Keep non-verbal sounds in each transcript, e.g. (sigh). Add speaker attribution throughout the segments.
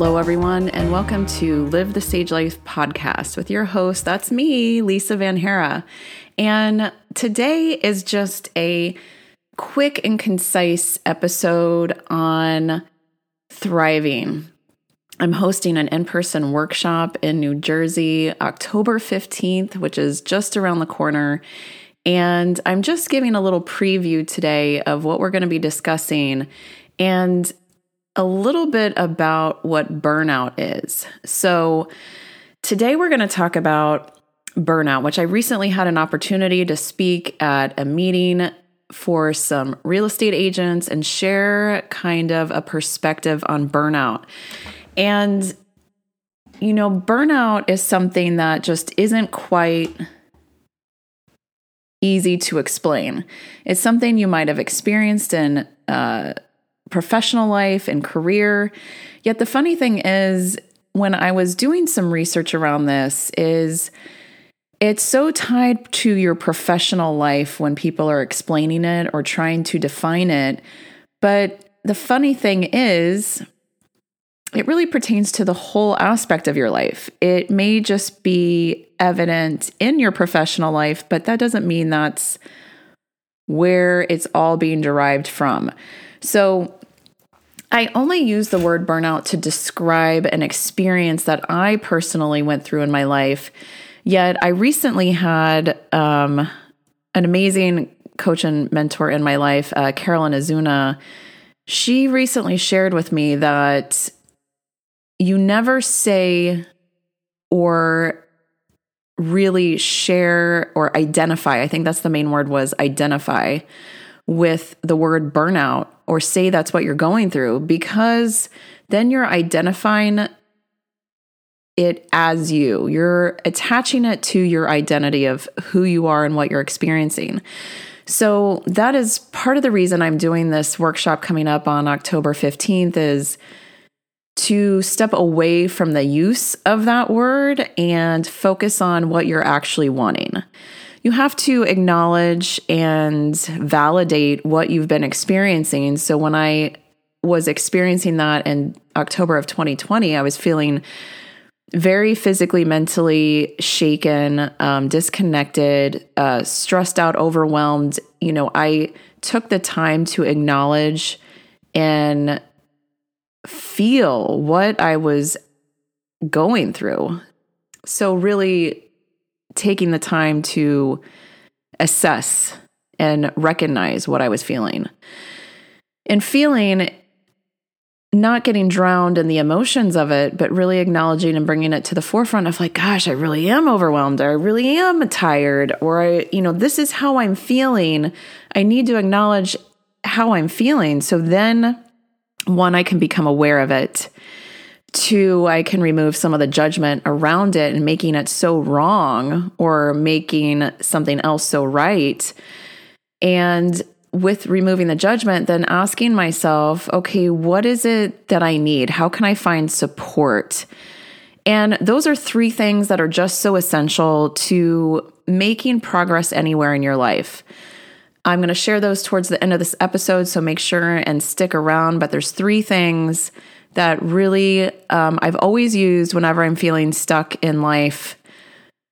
Speaker 1: Hello, everyone, and welcome to Live the Sage Life podcast with your host. That's me, Lisa Van Hara. And today is just a quick and concise episode on thriving. I'm hosting an in person workshop in New Jersey October 15th, which is just around the corner. And I'm just giving a little preview today of what we're going to be discussing and a little bit about what burnout is. So, today we're going to talk about burnout, which I recently had an opportunity to speak at a meeting for some real estate agents and share kind of a perspective on burnout. And, you know, burnout is something that just isn't quite easy to explain. It's something you might have experienced in uh, professional life and career. Yet the funny thing is, when I was doing some research around this, is it's so tied to your professional life when people are explaining it or trying to define it. But the funny thing is, it really pertains to the whole aspect of your life. It may just be evident in your professional life, but that doesn't mean that's where it's all being derived from. So, I only use the word burnout to describe an experience that I personally went through in my life. Yet, I recently had um, an amazing coach and mentor in my life, uh, Carolyn Azuna. She recently shared with me that you never say or really share or identify. I think that's the main word was identify with the word burnout or say that's what you're going through because then you're identifying it as you. You're attaching it to your identity of who you are and what you're experiencing. So that is part of the reason I'm doing this workshop coming up on October 15th is to step away from the use of that word and focus on what you're actually wanting. You have to acknowledge and validate what you've been experiencing. So when I was experiencing that in October of 2020, I was feeling very physically, mentally shaken, um, disconnected, uh, stressed out, overwhelmed. You know, I took the time to acknowledge and feel what I was going through. So, really taking the time to assess and recognize what I was feeling. And feeling not getting drowned in the emotions of it, but really acknowledging and bringing it to the forefront of like, gosh, I really am overwhelmed, or I really am tired, or I, you know, this is how I'm feeling. I need to acknowledge how I'm feeling. So then one, I can become aware of it. Two, I can remove some of the judgment around it and making it so wrong or making something else so right. And with removing the judgment, then asking myself, okay, what is it that I need? How can I find support? And those are three things that are just so essential to making progress anywhere in your life. I'm going to share those towards the end of this episode, so make sure and stick around. But there's three things that really um, I've always used whenever I'm feeling stuck in life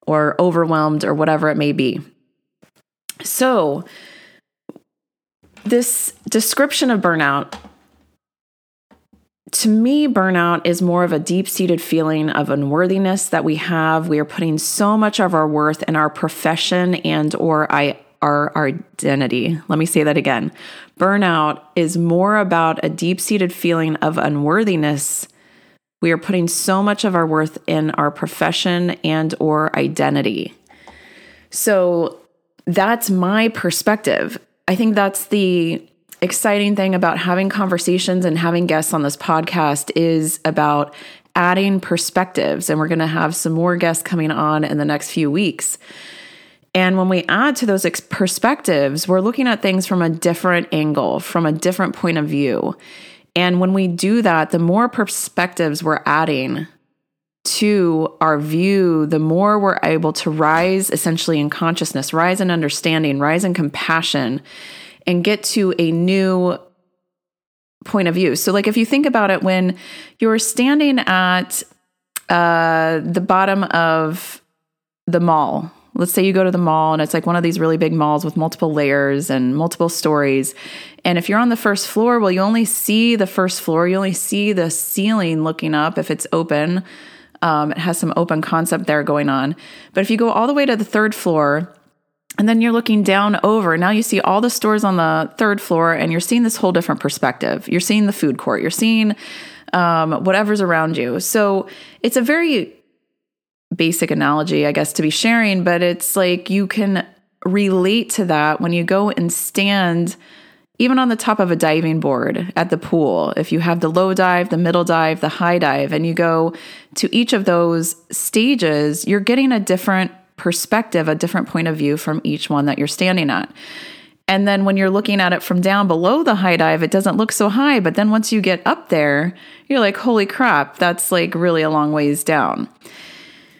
Speaker 1: or overwhelmed or whatever it may be. So, this description of burnout to me burnout is more of a deep-seated feeling of unworthiness that we have we are putting so much of our worth in our profession and or i our identity. Let me say that again. Burnout is more about a deep seated feeling of unworthiness. We are putting so much of our worth in our profession and or identity. So that's my perspective. I think that's the exciting thing about having conversations and having guests on this podcast is about adding perspectives and we're going to have some more guests coming on in the next few weeks. And when we add to those ex- perspectives, we're looking at things from a different angle, from a different point of view. And when we do that, the more perspectives we're adding to our view, the more we're able to rise essentially in consciousness, rise in understanding, rise in compassion, and get to a new point of view. So, like if you think about it, when you're standing at uh, the bottom of the mall, let's say you go to the mall and it's like one of these really big malls with multiple layers and multiple stories. And if you're on the first floor, well, you only see the first floor, you only see the ceiling looking up if it's open. Um, it has some open concept there going on. But if you go all the way to the third floor, and then you're looking down over. Now you see all the stores on the third floor, and you're seeing this whole different perspective. You're seeing the food court, you're seeing um, whatever's around you. So it's a very basic analogy, I guess, to be sharing, but it's like you can relate to that when you go and stand even on the top of a diving board at the pool. If you have the low dive, the middle dive, the high dive, and you go to each of those stages, you're getting a different perspective, a different point of view from each one that you're standing at. And then when you're looking at it from down below the high dive, it doesn't look so high. But then once you get up there, you're like, holy crap, that's like really a long ways down.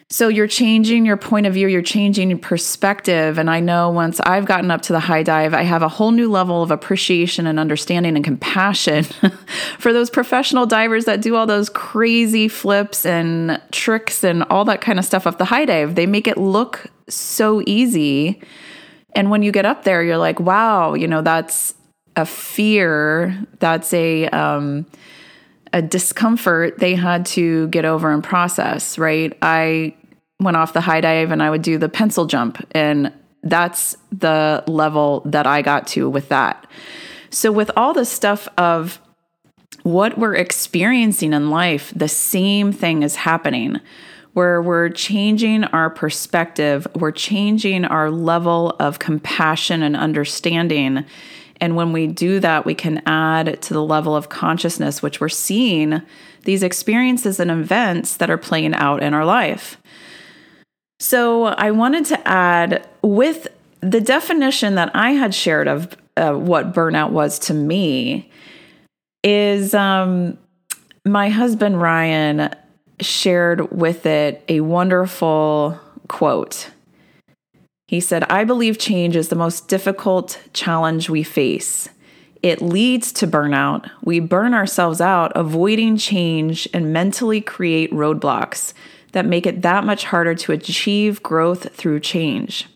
Speaker 1: So you're changing your point of view, you're changing your perspective. And I know once I've gotten up to the high dive, I have a whole new level of appreciation and understanding and compassion (laughs) for those professional divers that do all those crazy flips and tricks and all that kind of stuff off the high dive. They make it look so easy. And when you get up there, you're like, wow, you know, that's a fear. That's a, um, a discomfort they had to get over and process, right? I went off the high dive and I would do the pencil jump, and that's the level that I got to with that. So, with all the stuff of what we're experiencing in life, the same thing is happening where we're changing our perspective, we're changing our level of compassion and understanding and when we do that, we can add to the level of consciousness, which we're seeing these experiences and events that are playing out in our life. So I wanted to add with the definition that I had shared of uh, what burnout was to me is um, my husband Ryan shared with it a wonderful quote. He said, I believe change is the most difficult challenge we face. It leads to burnout. We burn ourselves out avoiding change and mentally create roadblocks that make it that much harder to achieve growth through change.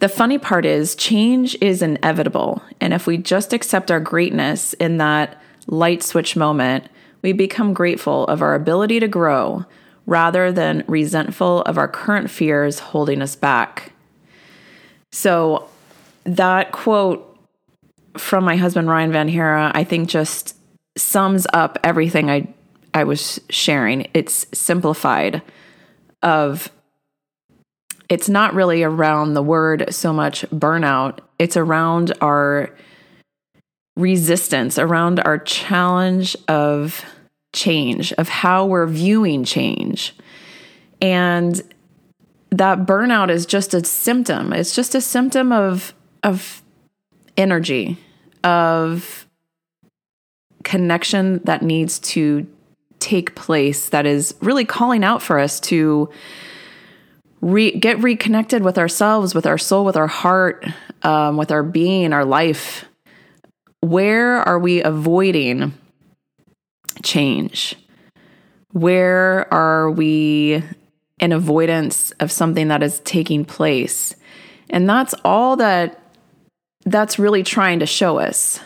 Speaker 1: The funny part is, change is inevitable. And if we just accept our greatness in that light switch moment, we become grateful of our ability to grow, rather than resentful of our current fears holding us back. So, that quote from my husband Ryan Van Hara, I think just sums up everything I I was sharing. It's simplified of it's not really around the word so much burnout. It's around our resistance, around our challenge of change, of how we're viewing change. And that burnout is just a symptom. It's just a symptom of of energy, of connection that needs to take place that is really calling out for us to re- get reconnected with ourselves, with our soul, with our heart, um, with our being, our life. Where are we avoiding change? Where are we in avoidance of something that is taking place? And that's all that that's really trying to show us.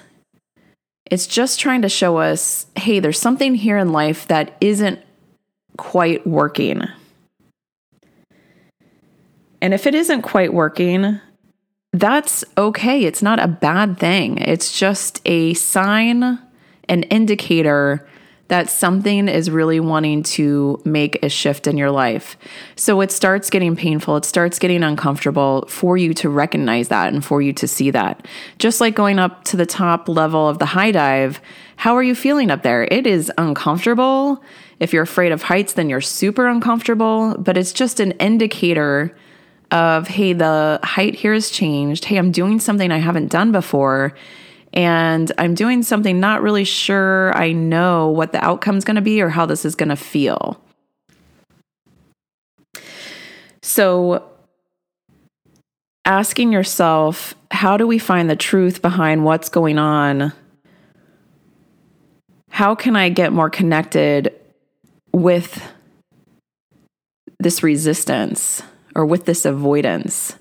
Speaker 1: It's just trying to show us hey, there's something here in life that isn't quite working. And if it isn't quite working, that's okay. It's not a bad thing. It's just a sign, an indicator that something is really wanting to make a shift in your life. So it starts getting painful, it starts getting uncomfortable for you to recognize that and for you to see that. Just like going up to the top level of the high dive, how are you feeling up there? It is uncomfortable. If you're afraid of heights, then you're super uncomfortable, but it's just an indicator of, hey, the height here has changed. Hey, I'm doing something I haven't done before and I'm doing something not really sure I know what the outcome's going to be or how this is going to feel. So, asking yourself, how do we find the truth behind what's going on how can I get more connected with this resistance or with this avoidance?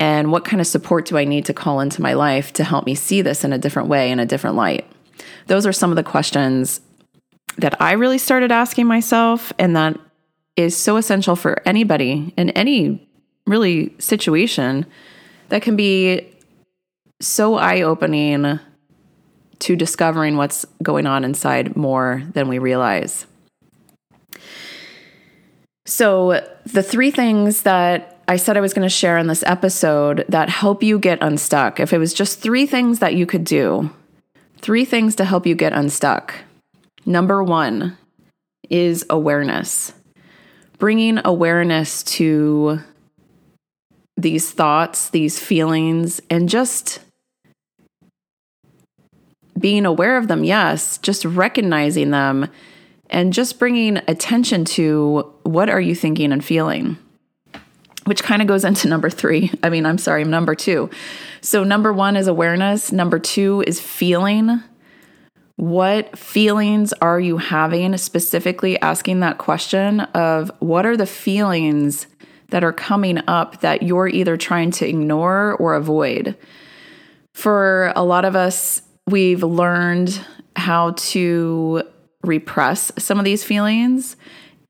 Speaker 1: And what kind of support do I need to call into my life to help me see this in a different way, in a different light? Those are some of the questions that I really started asking myself, and that is so essential for anybody in any really situation that can be so eye opening to discovering what's going on inside more than we realize. So, the three things that I said I was going to share in this episode that help you get unstuck, if it was just three things that you could do, three things to help you get unstuck. Number one is awareness, bringing awareness to these thoughts, these feelings, and just being aware of them, yes, just recognizing them and just bringing attention to what are you thinking and feeling which kind of goes into number three. I mean, I'm sorry, number two. So, number one is awareness. Number two is feeling. What feelings are you having? Specifically, asking that question of what are the feelings that are coming up that you're either trying to ignore or avoid? For a lot of us, we've learned how to repress some of these feelings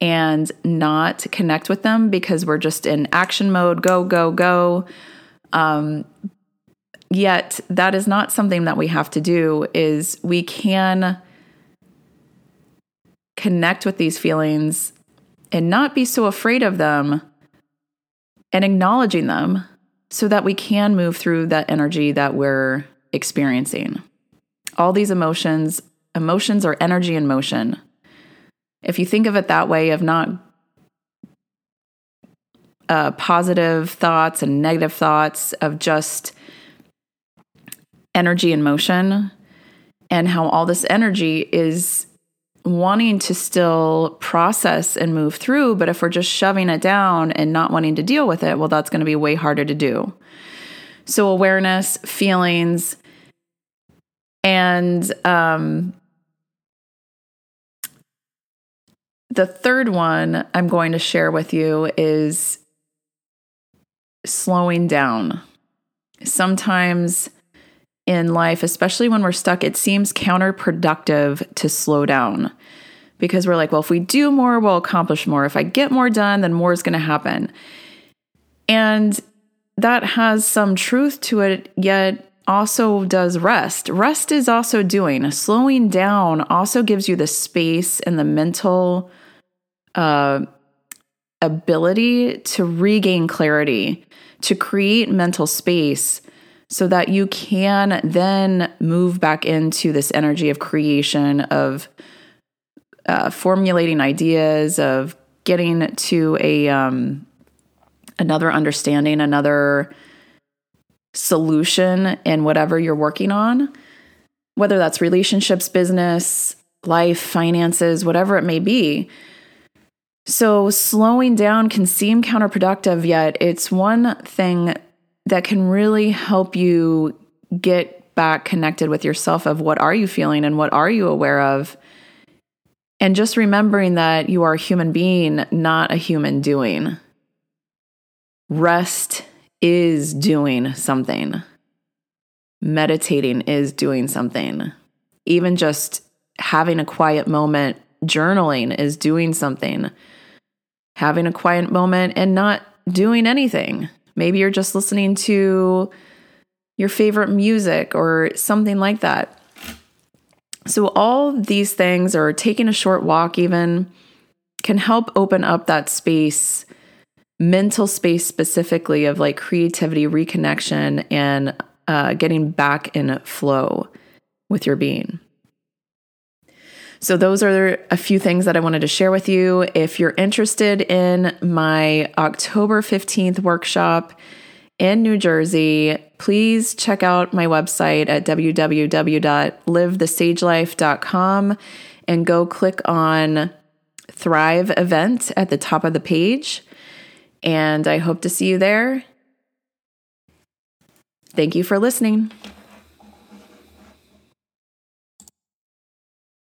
Speaker 1: and not connect with them because we're just in action mode go, go, go. Um, yet that is not something that we have to do is we can connect with these feelings and not be so afraid of them and acknowledging them so that we can move through that energy that we're experiencing all these emotions, emotions are energy in motion. If you think of it that way, of not uh, positive thoughts and negative thoughts, of just energy and motion, and how all this energy is wanting to still process and move through. But if we're just shoving it down and not wanting to deal with it, well, that's going to be way harder to do. So, awareness, feelings, and um, the third one I'm going to share with you is slowing down. Sometimes in life, especially when we're stuck, it seems counterproductive to slow down because we're like, well, if we do more, we'll accomplish more. If I get more done, then more is going to happen. And that has some truth to it, yet also does rest. Rest is also doing. Slowing down also gives you the space and the mental uh, ability to regain clarity, to create mental space so that you can then move back into this energy of creation, of uh, formulating ideas, of getting to a um, another understanding, another solution in whatever you're working on, whether that's relationships, business, life, finances, whatever it may be. So, slowing down can seem counterproductive, yet it's one thing that can really help you get back connected with yourself of what are you feeling and what are you aware of. And just remembering that you are a human being, not a human doing. Rest is doing something. Meditating is doing something. Even just having a quiet moment, journaling is doing something. Having a quiet moment and not doing anything. Maybe you're just listening to your favorite music or something like that. So, all these things, or taking a short walk, even can help open up that space mental space specifically of like creativity, reconnection, and uh, getting back in flow with your being. So, those are a few things that I wanted to share with you. If you're interested in my October 15th workshop in New Jersey, please check out my website at www.livethesagelife.com and go click on Thrive event at the top of the page. And I hope to see you there. Thank you for listening.